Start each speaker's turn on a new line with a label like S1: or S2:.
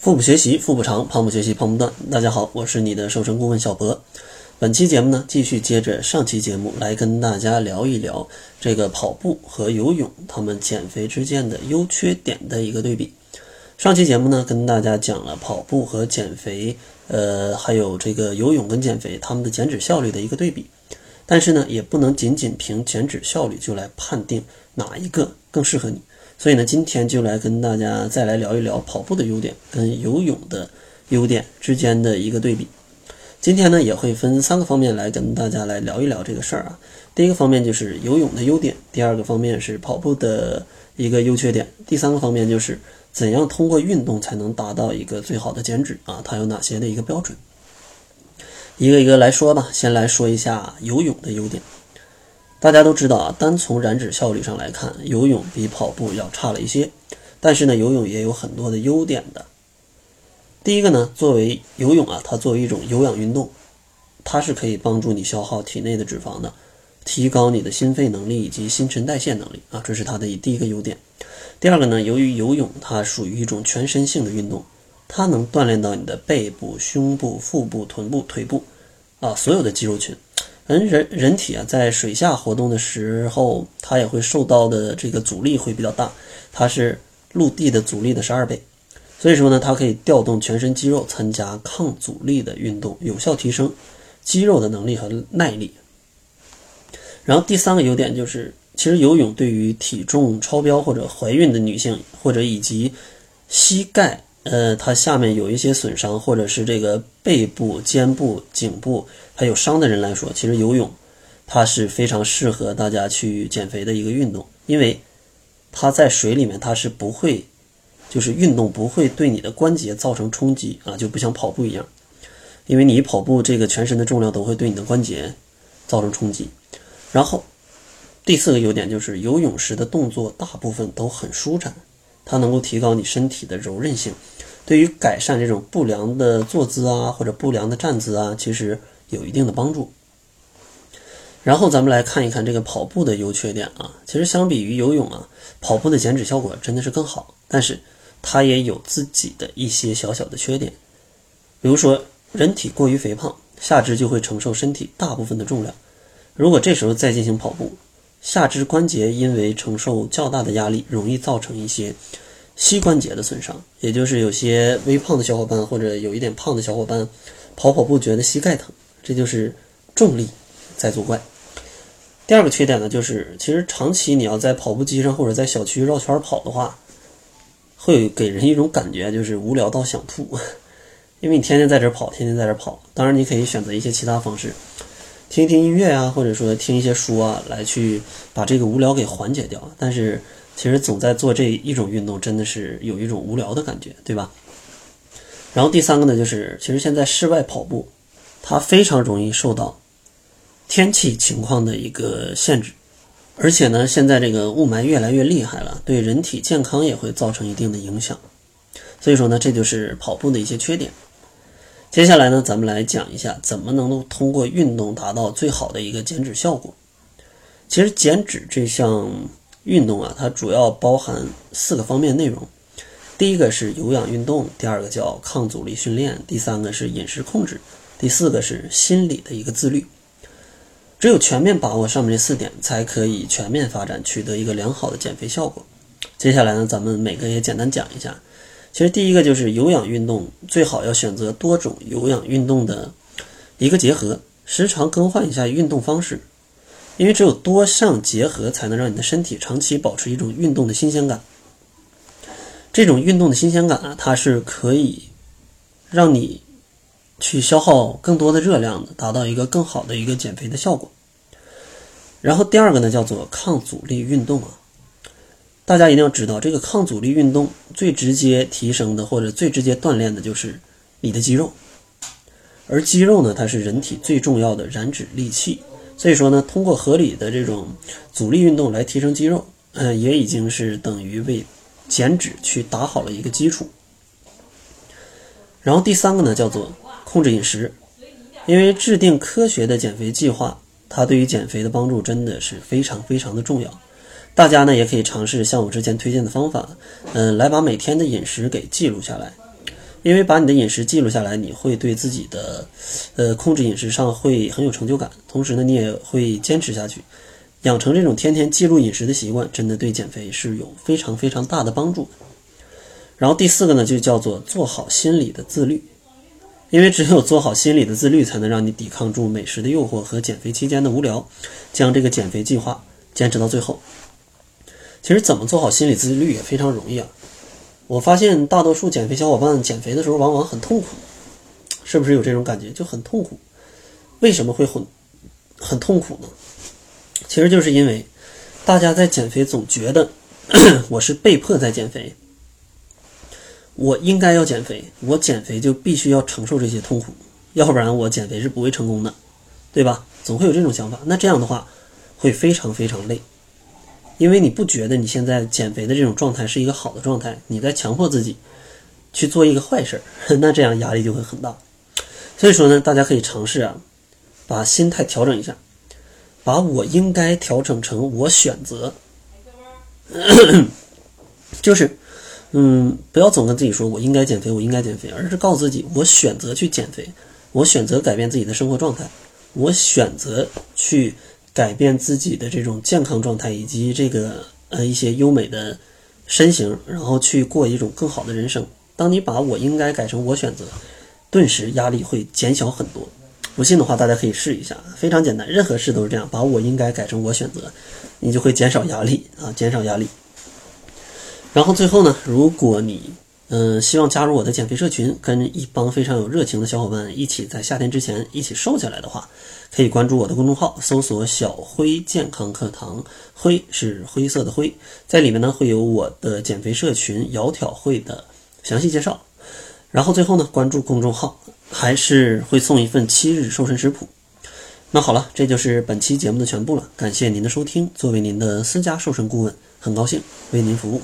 S1: 腹部学习，腹部长；胖不学习，胖不断。大家好，我是你的瘦身顾问小博。本期节目呢，继续接着上期节目来跟大家聊一聊这个跑步和游泳他们减肥之间的优缺点的一个对比。上期节目呢，跟大家讲了跑步和减肥，呃，还有这个游泳跟减肥他们的减脂效率的一个对比。但是呢，也不能仅仅凭减脂效率就来判定哪一个更适合你。所以呢，今天就来跟大家再来聊一聊跑步的优点跟游泳的优点之间的一个对比。今天呢，也会分三个方面来跟大家来聊一聊这个事儿啊。第一个方面就是游泳的优点，第二个方面是跑步的一个优缺点，第三个方面就是怎样通过运动才能达到一个最好的减脂啊？它有哪些的一个标准？一个一个来说吧。先来说一下游泳的优点。大家都知道啊，单从燃脂效率上来看，游泳比跑步要差了一些。但是呢，游泳也有很多的优点的。第一个呢，作为游泳啊，它作为一种有氧运动，它是可以帮助你消耗体内的脂肪的，提高你的心肺能力以及新陈代谢能力啊，这是它的第一个优点。第二个呢，由于游泳它属于一种全身性的运动，它能锻炼到你的背部、胸部、腹部、臀部、腿部啊所有的肌肉群。人人人体啊，在水下活动的时候，它也会受到的这个阻力会比较大，它是陆地的阻力的十二倍，所以说呢，它可以调动全身肌肉参加抗阻力的运动，有效提升肌肉的能力和耐力。然后第三个优点就是，其实游泳对于体重超标或者怀孕的女性，或者以及膝盖。呃，它下面有一些损伤，或者是这个背部、肩部、颈部还有伤的人来说，其实游泳它是非常适合大家去减肥的一个运动，因为它在水里面它是不会，就是运动不会对你的关节造成冲击啊，就不像跑步一样，因为你一跑步，这个全身的重量都会对你的关节造成冲击。然后第四个优点就是游泳时的动作大部分都很舒展。它能够提高你身体的柔韧性，对于改善这种不良的坐姿啊或者不良的站姿啊，其实有一定的帮助。然后咱们来看一看这个跑步的优缺点啊，其实相比于游泳啊，跑步的减脂效果真的是更好，但是它也有自己的一些小小的缺点，比如说人体过于肥胖，下肢就会承受身体大部分的重量，如果这时候再进行跑步。下肢关节因为承受较大的压力，容易造成一些膝关节的损伤。也就是有些微胖的小伙伴或者有一点胖的小伙伴，跑跑步觉得膝盖疼，这就是重力在作怪。第二个缺点呢，就是其实长期你要在跑步机上或者在小区绕圈跑的话，会给人一种感觉，就是无聊到想吐，因为你天天在这跑，天天在这跑。当然，你可以选择一些其他方式。听一听音乐啊，或者说听一些书啊，来去把这个无聊给缓解掉。但是其实总在做这一种运动，真的是有一种无聊的感觉，对吧？然后第三个呢，就是其实现在室外跑步，它非常容易受到天气情况的一个限制，而且呢，现在这个雾霾越来越厉害了，对人体健康也会造成一定的影响。所以说呢，这就是跑步的一些缺点。接下来呢，咱们来讲一下怎么能够通过运动达到最好的一个减脂效果。其实减脂这项运动啊，它主要包含四个方面内容。第一个是有氧运动，第二个叫抗阻力训练，第三个是饮食控制，第四个是心理的一个自律。只有全面把握上面这四点，才可以全面发展，取得一个良好的减肥效果。接下来呢，咱们每个也简单讲一下。其实第一个就是有氧运动，最好要选择多种有氧运动的一个结合，时常更换一下运动方式，因为只有多项结合，才能让你的身体长期保持一种运动的新鲜感。这种运动的新鲜感啊，它是可以让你去消耗更多的热量的，达到一个更好的一个减肥的效果。然后第二个呢，叫做抗阻力运动啊。大家一定要知道，这个抗阻力运动最直接提升的或者最直接锻炼的就是你的肌肉，而肌肉呢，它是人体最重要的燃脂利器。所以说呢，通过合理的这种阻力运动来提升肌肉，嗯，也已经是等于为减脂去打好了一个基础。然后第三个呢，叫做控制饮食，因为制定科学的减肥计划，它对于减肥的帮助真的是非常非常的重要。大家呢也可以尝试像我之前推荐的方法，嗯，来把每天的饮食给记录下来。因为把你的饮食记录下来，你会对自己的呃控制饮食上会很有成就感，同时呢，你也会坚持下去，养成这种天天记录饮食的习惯，真的对减肥是有非常非常大的帮助。然后第四个呢，就叫做做好心理的自律。因为只有做好心理的自律，才能让你抵抗住美食的诱惑和减肥期间的无聊，将这个减肥计划坚持到最后。其实怎么做好心理自律也非常容易啊！我发现大多数减肥小伙伴减肥的时候往往很痛苦，是不是有这种感觉？就很痛苦。为什么会很很痛苦呢？其实就是因为大家在减肥总觉得 我是被迫在减肥。我应该要减肥，我减肥就必须要承受这些痛苦，要不然我减肥是不会成功的，对吧？总会有这种想法。那这样的话，会非常非常累，因为你不觉得你现在减肥的这种状态是一个好的状态，你在强迫自己去做一个坏事儿，那这样压力就会很大。所以说呢，大家可以尝试啊，把心态调整一下，把我应该调整成我选择，就是。嗯，不要总跟自己说我应该减肥，我应该减肥，而是告诉自己我选择去减肥，我选择改变自己的生活状态，我选择去改变自己的这种健康状态以及这个呃一些优美的身形，然后去过一种更好的人生。当你把我应该改成我选择，顿时压力会减小很多。不信的话，大家可以试一下，非常简单，任何事都是这样，把我应该改成我选择，你就会减少压力啊，减少压力。然后最后呢，如果你嗯希望加入我的减肥社群，跟一帮非常有热情的小伙伴一起在夏天之前一起瘦下来的话，可以关注我的公众号，搜索“小辉健康课堂”，灰是灰色的灰，在里面呢会有我的减肥社群“窈窕会”的详细介绍。然后最后呢，关注公众号还是会送一份七日瘦身食谱。那好了，这就是本期节目的全部了，感谢您的收听。作为您的私家瘦身顾问，很高兴为您服务。